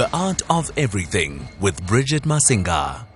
The Art of Everything with Bridget Masinga.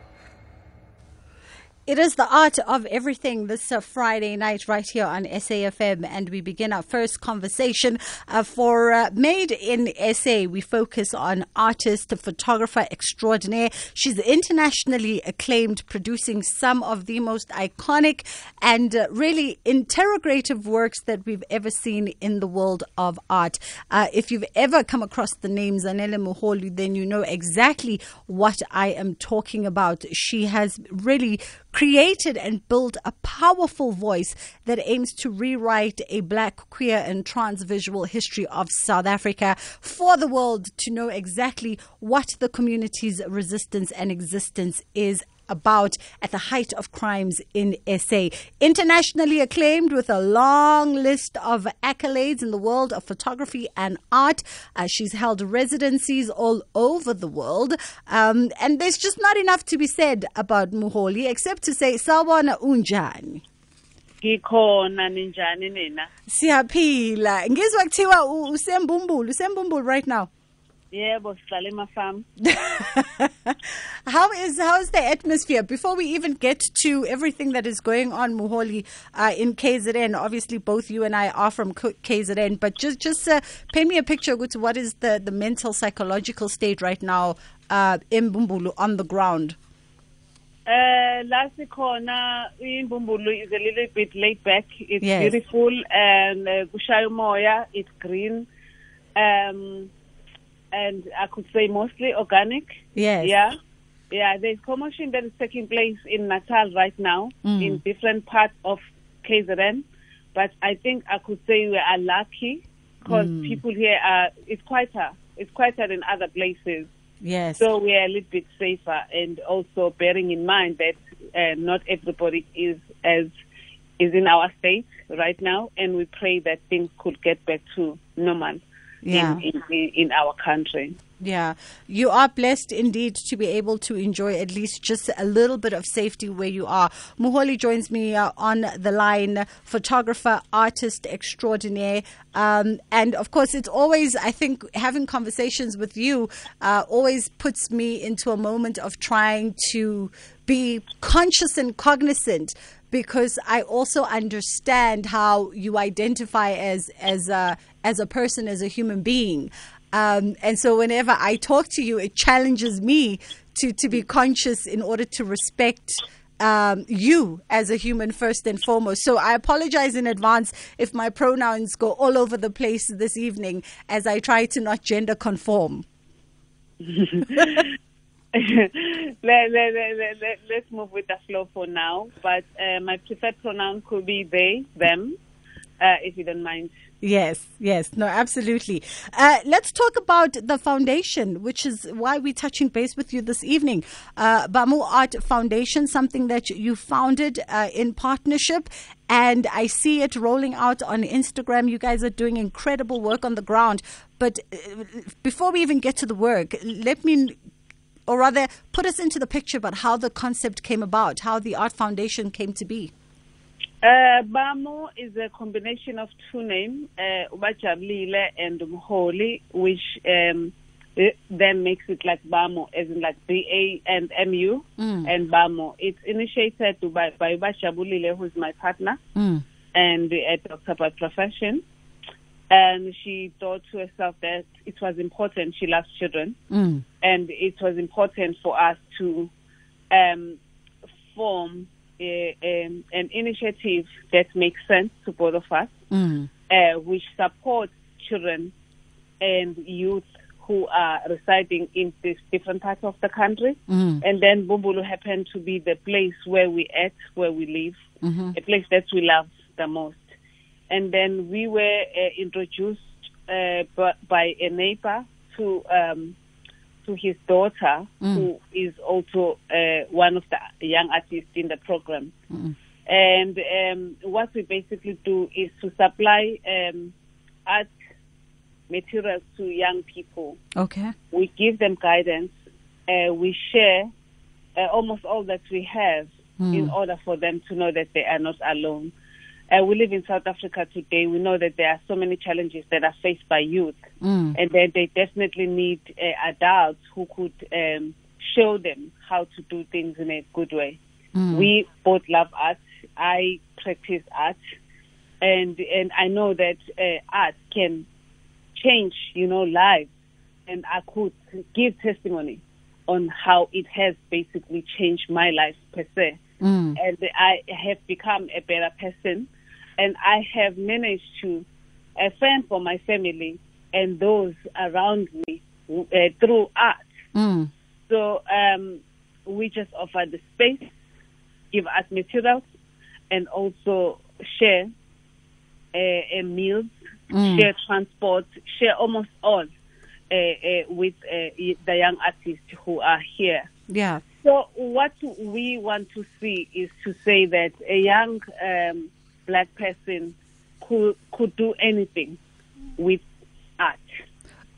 It is the art of everything this uh, Friday night right here on SAFM, and we begin our first conversation uh, for uh, Made in SA. We focus on artist, photographer extraordinaire. She's internationally acclaimed, producing some of the most iconic and uh, really interrogative works that we've ever seen in the world of art. Uh, if you've ever come across the name Zanele Muholi, then you know exactly what I am talking about. She has really created and built a powerful voice that aims to rewrite a black, queer, and trans visual history of South Africa for the world to know exactly what the community's resistance and existence is about at the height of crimes in SA. Internationally acclaimed with a long list of accolades in the world of photography and art. Uh, she's held residencies all over the world. Um, and there's just not enough to be said about Muholi except to say, Sawona unjani. ngikhona ninjani nina Siyaphila. Ngizwa kuthiwa usembumbulu, usembumbulu right now. Yebo sihlala emafamu how is how is the atmosphere? Before we even get to everything that is going on Muholi uh, in KZN obviously both you and I are from KZN but just just uh, paint me a picture with what is the the mental psychological state right now uh, in Bumbulu on the ground. Uh la in Bumbulu is a little bit laid back. It's Yes. beautiful and uh, it's green. Um and i could say mostly organic. Yes. Yeah. Yeah there's commotion that is taking place in natal right now Mm. in different parts of kzn but i think i could say we are lucky because Mm. people here are it's quieter it's quieter than other places. Yes. So we are a little bit safer and also bearing in mind that uh, not everybody is as is in our state right now and we pray that things could get back to normal Yeah. in, in, in our country Yeah, you are blessed indeed to be able to enjoy at least just a little bit of safety where you are. Muholi joins me uh, on the line, photographer, artist extraordinaire. Um, and of course, it's always, I think, having conversations with you uh, always puts me into a moment of trying to be conscious and cognizant because I also understand how you identify as as a as a person, as a human being. Um, and so whenever I talk to you, it challenges me to, to be conscious in order to respect um, you as a human first and foremost. So I apologize in advance if my pronouns go all over the place this evening as I try to not gender conform. let, let, let, let, let, let's move with the flow for now but uh, my preferred pronoun could be they them uh, if you don't mind Yes, yes, no, absolutely. Uh, let's talk about the foundation, which is why we're touching base with you this evening. Uh, Bamu Art Foundation, something that you founded uh, in partnership, and I see it rolling out on Instagram. You guys are doing incredible work on the ground. But uh, before we even get to the work, let me or rather put us into the picture about how the concept came about, how the Art Foundation came to be. Uh, Bamu is a combination of two names, uh, and Muholi, which um, then makes it like Bamu, as in like B A and M U Mm. and Bamu. It's initiated by, by Ubajabulile, who's my partner Mm. and a doctor by profession. And she thought to herself that it was important. She loves children, Mm. And it was important for us to um, form a, um, an initiative that makes sense to both of us, Mm. uh, which supports children and youth who are residing in these different parts of the country. Mm. And then Bumbulu happened to be the place where we at, where we live, Mhm. a place that we love the most. And then we were uh, introduced uh, by, by a neighbor to um, to his daughter, Mm. who is also uh, one of the young artists in the program. Mm. And um, what we basically do is to supply um, art materials to young people. Okay. We give them guidance. Uh, we share uh, almost all that we have Mm. in order for them to know that they are not alone. Uh, we live in South Africa today. We know that there are so many challenges that are faced by youth, Mm. and that they definitely need uh, adults who could um, show them how to do things in a good way. We both love art. I practice art, and and I know that uh, art can change, you know, lives, and I could give testimony on how it has basically changed my life per se Mm. and I have become a better person, and I have managed to uh, fend for my family and those around me uh, through art. Mm. So um, we just offer the space, give art materials, and also share uh, uh, meals, Mm. share transport, share almost all uh, uh, with uh, the young artists who are here. Yeah. So what we want to see is to say that a young um, black person could could do anything with art.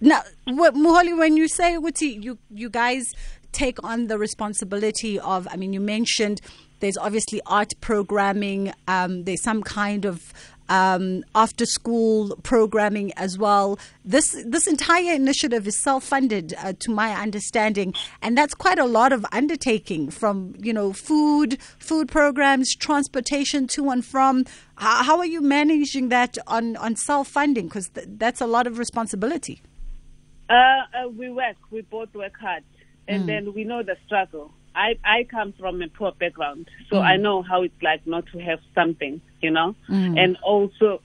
Now, what, Muholi, when you say Uti, you you guys take on the responsibility of. I mean, you mentioned there's obviously art programming. Um, there's some kind of um, after school programming as well. This this entire initiative is self funded, uh, to my understanding, and that's quite a lot of undertaking from you know food food programs, transportation to and from. How, how are you managing that on on self funding? Because th- that's a lot of responsibility. Uh, uh, we work, we both work hard, and then we know the struggle. I, I come from a poor background, so mm. I know how it's like not to have something, you know, mm. and also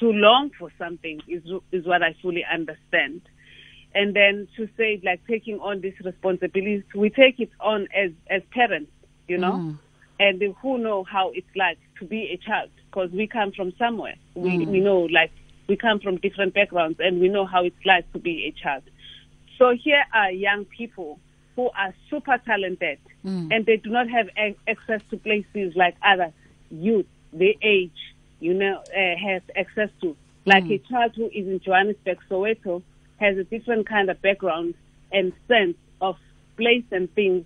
to long for something is is what I fully understand. And then to say like taking on this responsibility, we take it on as as parents, you know, mm. and who know how it's like to be a child because we come from somewhere. We we know like we come from different backgrounds and we know how it's like to be a child. So here are young people who are super talented Mm. and they do not have a- access to places like other youth their age, you know, uh, has access to. Like mm. a child who is in Johannesburg, Soweto, has a different kind of background and sense of place and things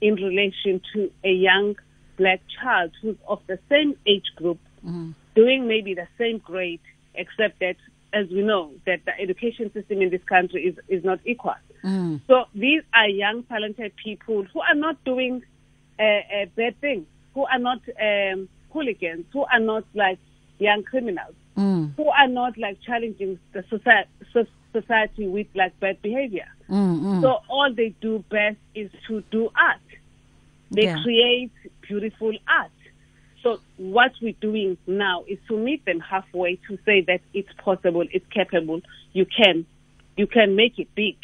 in relation to a young black child who's of the same age group, mm. doing maybe the same grade, except that, as we know, that the education system in this country is, is not equal. So these are young, talented people who are not doing uh, uh, bad things, who are not um, hooligans, who are not like young criminals, who are not like challenging the society, society with like bad behavior. So all they do best is to do art. They Yeah. create beautiful art. So what we're doing now is to meet them halfway to say that it's possible, it's capable, you can, you can make it big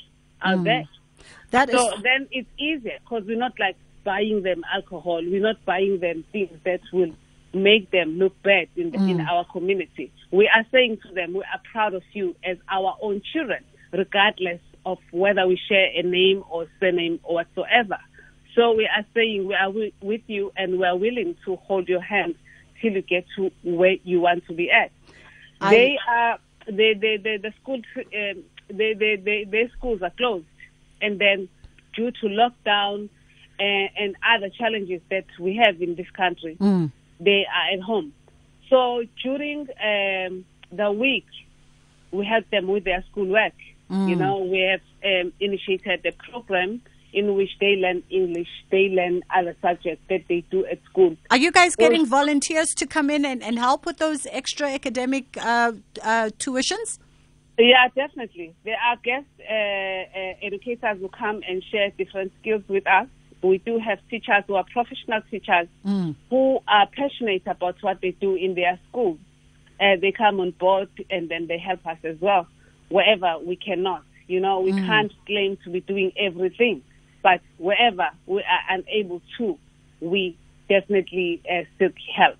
out there. That is So then it's easier because we're not like buying them alcohol. We're not buying them things that will make them look bad in, the, in our community. We are saying to them, we are proud of you as our own children, regardless of whether we share a name or surname or whatsoever. So we are saying we are wi- with you and we are willing to hold your hand till you get to where you want to be at. I- they are they, they, they, the school um, they, they, they, their schools are closed, and then due to lockdown and, and other challenges that we have in this country, they are at home. So during um, the week, we help them with their schoolwork. You know, we have um, initiated a program in which they learn English, they learn other subjects that they do at school. Are you guys getting volunteers to come in and, and help with those extra academic uh, uh, tuitions? Yeah, definitely. There are guest uh, uh, educators who come and share different skills with us. We do have teachers who are professional teachers who are passionate about what they do in their schools. Uh, they come on board and then they help us as well, wherever we cannot. You know, we can't claim to be doing everything, but wherever we are unable to, we definitely uh, seek help.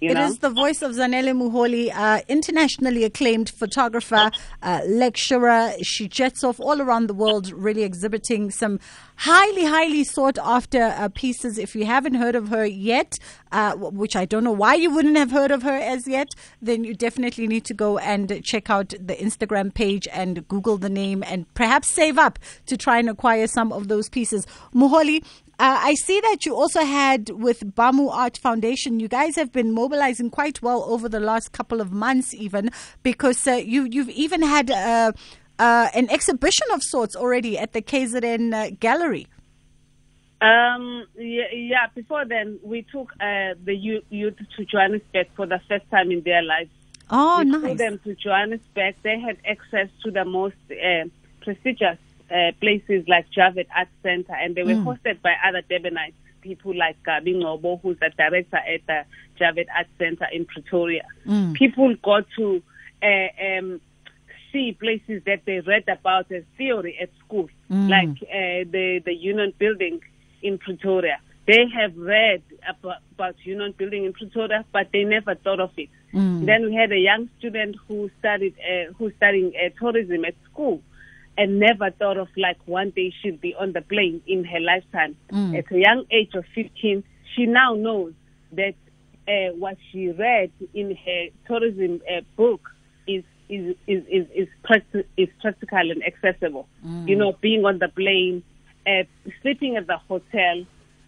You It know? is the voice of Zanele Muholi, uh, internationally acclaimed photographer, uh, lecturer. She jets off all around the world, really exhibiting some highly, highly sought after uh, pieces. If you haven't heard of her yet, uh, which I don't know why you wouldn't have heard of her as yet, then you definitely need to go and check out the Instagram page and Google the name and perhaps save up to try and acquire some of those pieces. Muholi, Uh, I see that you also had with Bamu Art Foundation. You guys have been mobilizing quite well over the last couple of months, even because uh, you you've even had uh, uh an exhibition of sorts already at the KZN uh, Gallery. Um, yeah, yeah, before then, we took uh, the youth, youth to Johannesburg for the first time in their lives. Oh, we nice. took them to Johannesburg. They had access to the most uh, prestigious uh, places like Javett Art Center, and they were Mm. hosted by other Durbanites, people like Gabi Ngcobo, who's the director at the Javett Art Center in Pretoria. Mm. People got to uh, um, see places that they read about as theory at school, Mm. like uh, the, the Union Building in Pretoria. They have read about, about Union Building in Pretoria, but they never thought of it. Mm. Then we had a young student who studied uh, who studying uh, tourism at school, and never thought of like one day she'd be on the plane in her lifetime. Mm. At a young age of 15, she now knows that uh, what she read in her tourism uh, book is is is is is, practi- is practical and accessible. You know, being on the plane, uh, sleeping at the hotel,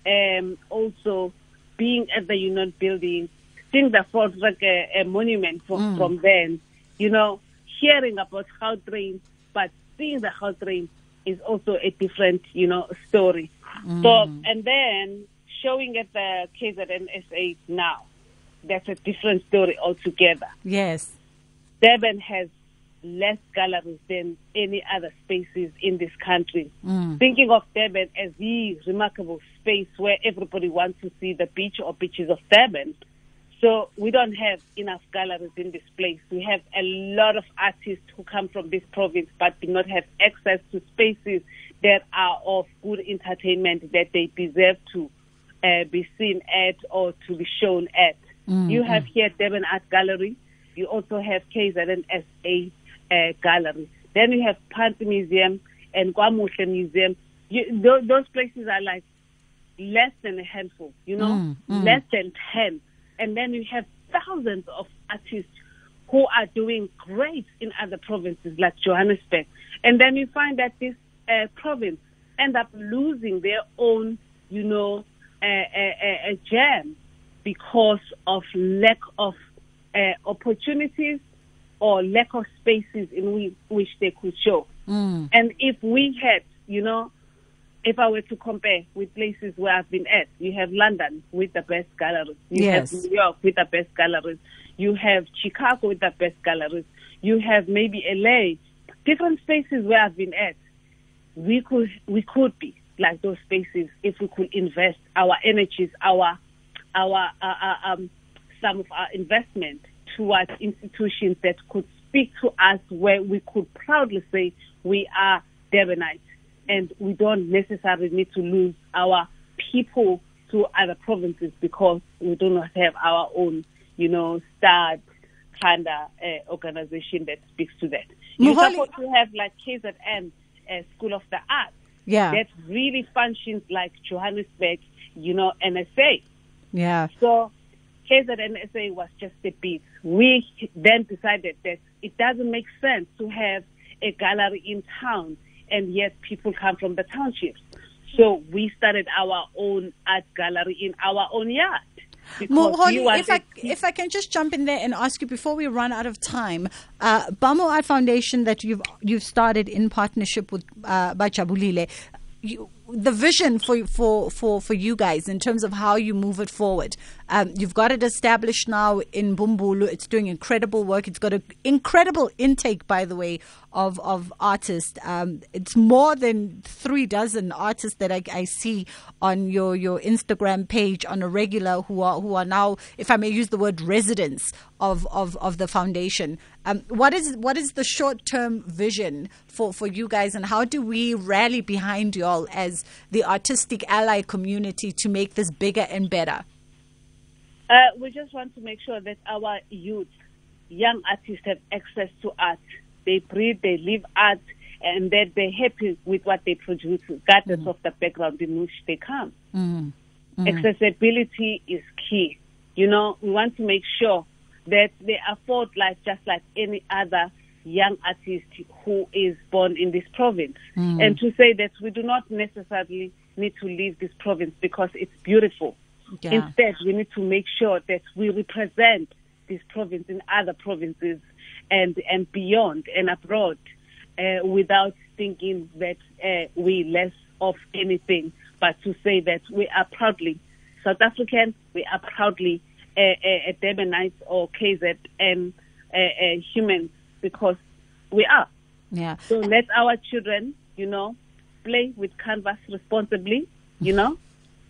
um, also being at the Union Building, seeing the Fort like a, a monument from from then. You know, hearing about Gautrain, but seeing the Gautrain is also a different, you know, story. So, and then showing at the KZNSA now, that's a different story altogether. Yes. Durban has less galleries than any other spaces in this country. Mm. Thinking of Durban as the remarkable space where everybody wants to see the beach or beaches of Durban. So we don't have enough galleries in this place. We have a lot of artists who come from this province but do not have access to spaces that are of good entertainment that they deserve to uh, be seen at or to be shown at. You have here Durban Art Gallery. You also have KZN SA uh, Gallery. Then you have Pant Museum and Kwamuhle Museum. You, th- those places are like less than a handful, you know, Mm, mm. less than 10. And then you have thousands of artists who are doing great in other provinces like Johannesburg. And then you find that this uh, province end up losing their own, you know, uh, uh, uh, gem because of lack of uh, opportunities or lack of spaces in we, which they could show. Mm. And if we had, you know, if I were to compare with places where I've been at, you have London with the best galleries. You Yes. have New York with the best galleries. You have Chicago with the best galleries. You have maybe LA. Different spaces where I've been at. We could we could be like those spaces if we could invest our energies, our our uh, uh, um, some of our investment towards institutions that could speak to us where we could proudly say we are Durbanite and we don't necessarily need to lose our people to other provinces because we do not have our own, you know, stud kind of uh, organization that speaks to that. You're supposed to have like KZN uh, School of the Arts Yeah. that really functions like Johannesburg, you know, NSA. Yeah. So KZNSA was just a bit. We then decided that it doesn't make sense to have a gallery in town and yet people come from the townships. So we started our own art gallery in our own yard. Muholi, if I if I can just jump in there and ask you before we run out of time, uh, Bamu Art Foundation that you've you've started in partnership with uh, you, the vision for for for for you guys in terms of how you move it forward. Um, you've got it established now in Bumbulu. It's doing incredible work. It's got an incredible intake, by the way, of of artists. Um, it's more than three dozen artists that I, I see on your your Instagram page on a regular who are who are now, if I may use the word, residents of of, of the foundation. Um, what is what is the short term vision for, for you guys, and how do we rally behind you all the artistic ally community to make this bigger and better? Uh, we just want to make sure that our youth, young artists, have access to art. They breathe, they live art, and that they're happy with what they produce, regardless mm. of the background in which they come. Mm. Mm. Accessibility is key. You know, we want to make sure that they afford life just like any other young artist who is born in this province. And to say that we do not necessarily need to leave this province because it's beautiful. Yeah. Instead, we need to make sure that we represent this province in other provinces and and beyond and abroad, uh, without thinking that uh, we less of anything, but to say that we are proudly South African, we are proudly uh, uh, Durbanites or KZN uh, uh, humans because we are. Yeah. So let our children, you know, play with canvas responsibly, you know,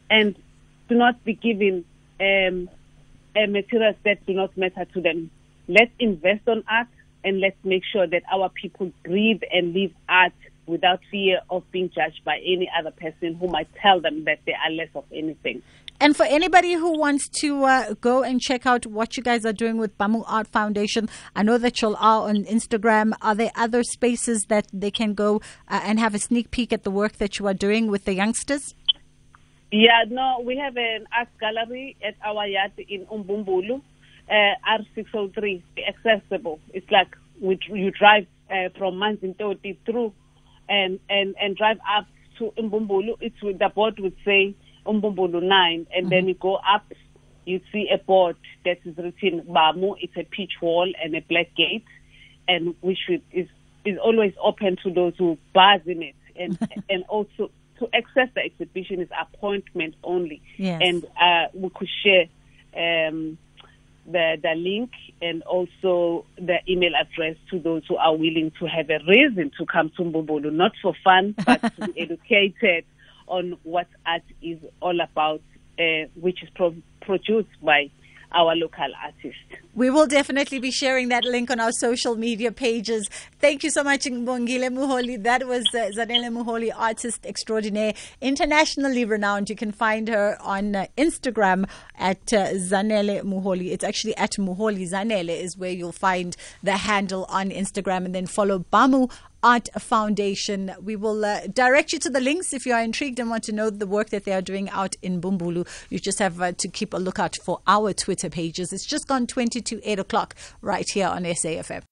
and do not be given um, uh, materials that do not matter to them. Let's invest on art and let's make sure that our people breathe and live art without fear of being judged by any other person who might tell them that they are less of anything. And for anybody who wants to uh, go and check out what you guys are doing with Bamu Art Foundation, I know that you are on Instagram. Are there other spaces that they can go uh, and have a sneak peek at the work that you are doing with the youngsters? Yeah, no, we have an art gallery at our yard in Umbumbulu, uh, R603, accessible. It's like we, you drive uh, from Manzintoti through and, and, and drive up to Umbumbulu. It's with the board would say Umbumbulu 9, and then you go up, you see a board that is written Bamu. It's a peach wall and a black gate, and which is is always open to those who buzz in it, and and also to access the exhibition is appointment only, Yes. and uh, we could share. Um, the the link and also the email address to those who are willing to have a reason to come to Mbumbulu, not for fun, but to be educated on what art is all about, uh, which is pro- produced by our local artists. We will definitely be sharing that link on our social media pages. Thank you so much, Ngongile Muholi. That was uh, Zanele Muholi, artist extraordinaire, internationally renowned. You can find her on uh, Instagram at uh, Zanele Muholi. It's actually at Muholi Zanele is where you'll find the handle on Instagram, and then follow Bamu Art Foundation. We will uh, direct you to the links if you are intrigued and want to know the work that they are doing out in Bumbulu. You just have uh, to keep a lookout for our Twitter pages. It's just gone 20 to 8 o'clock right here on SAFM.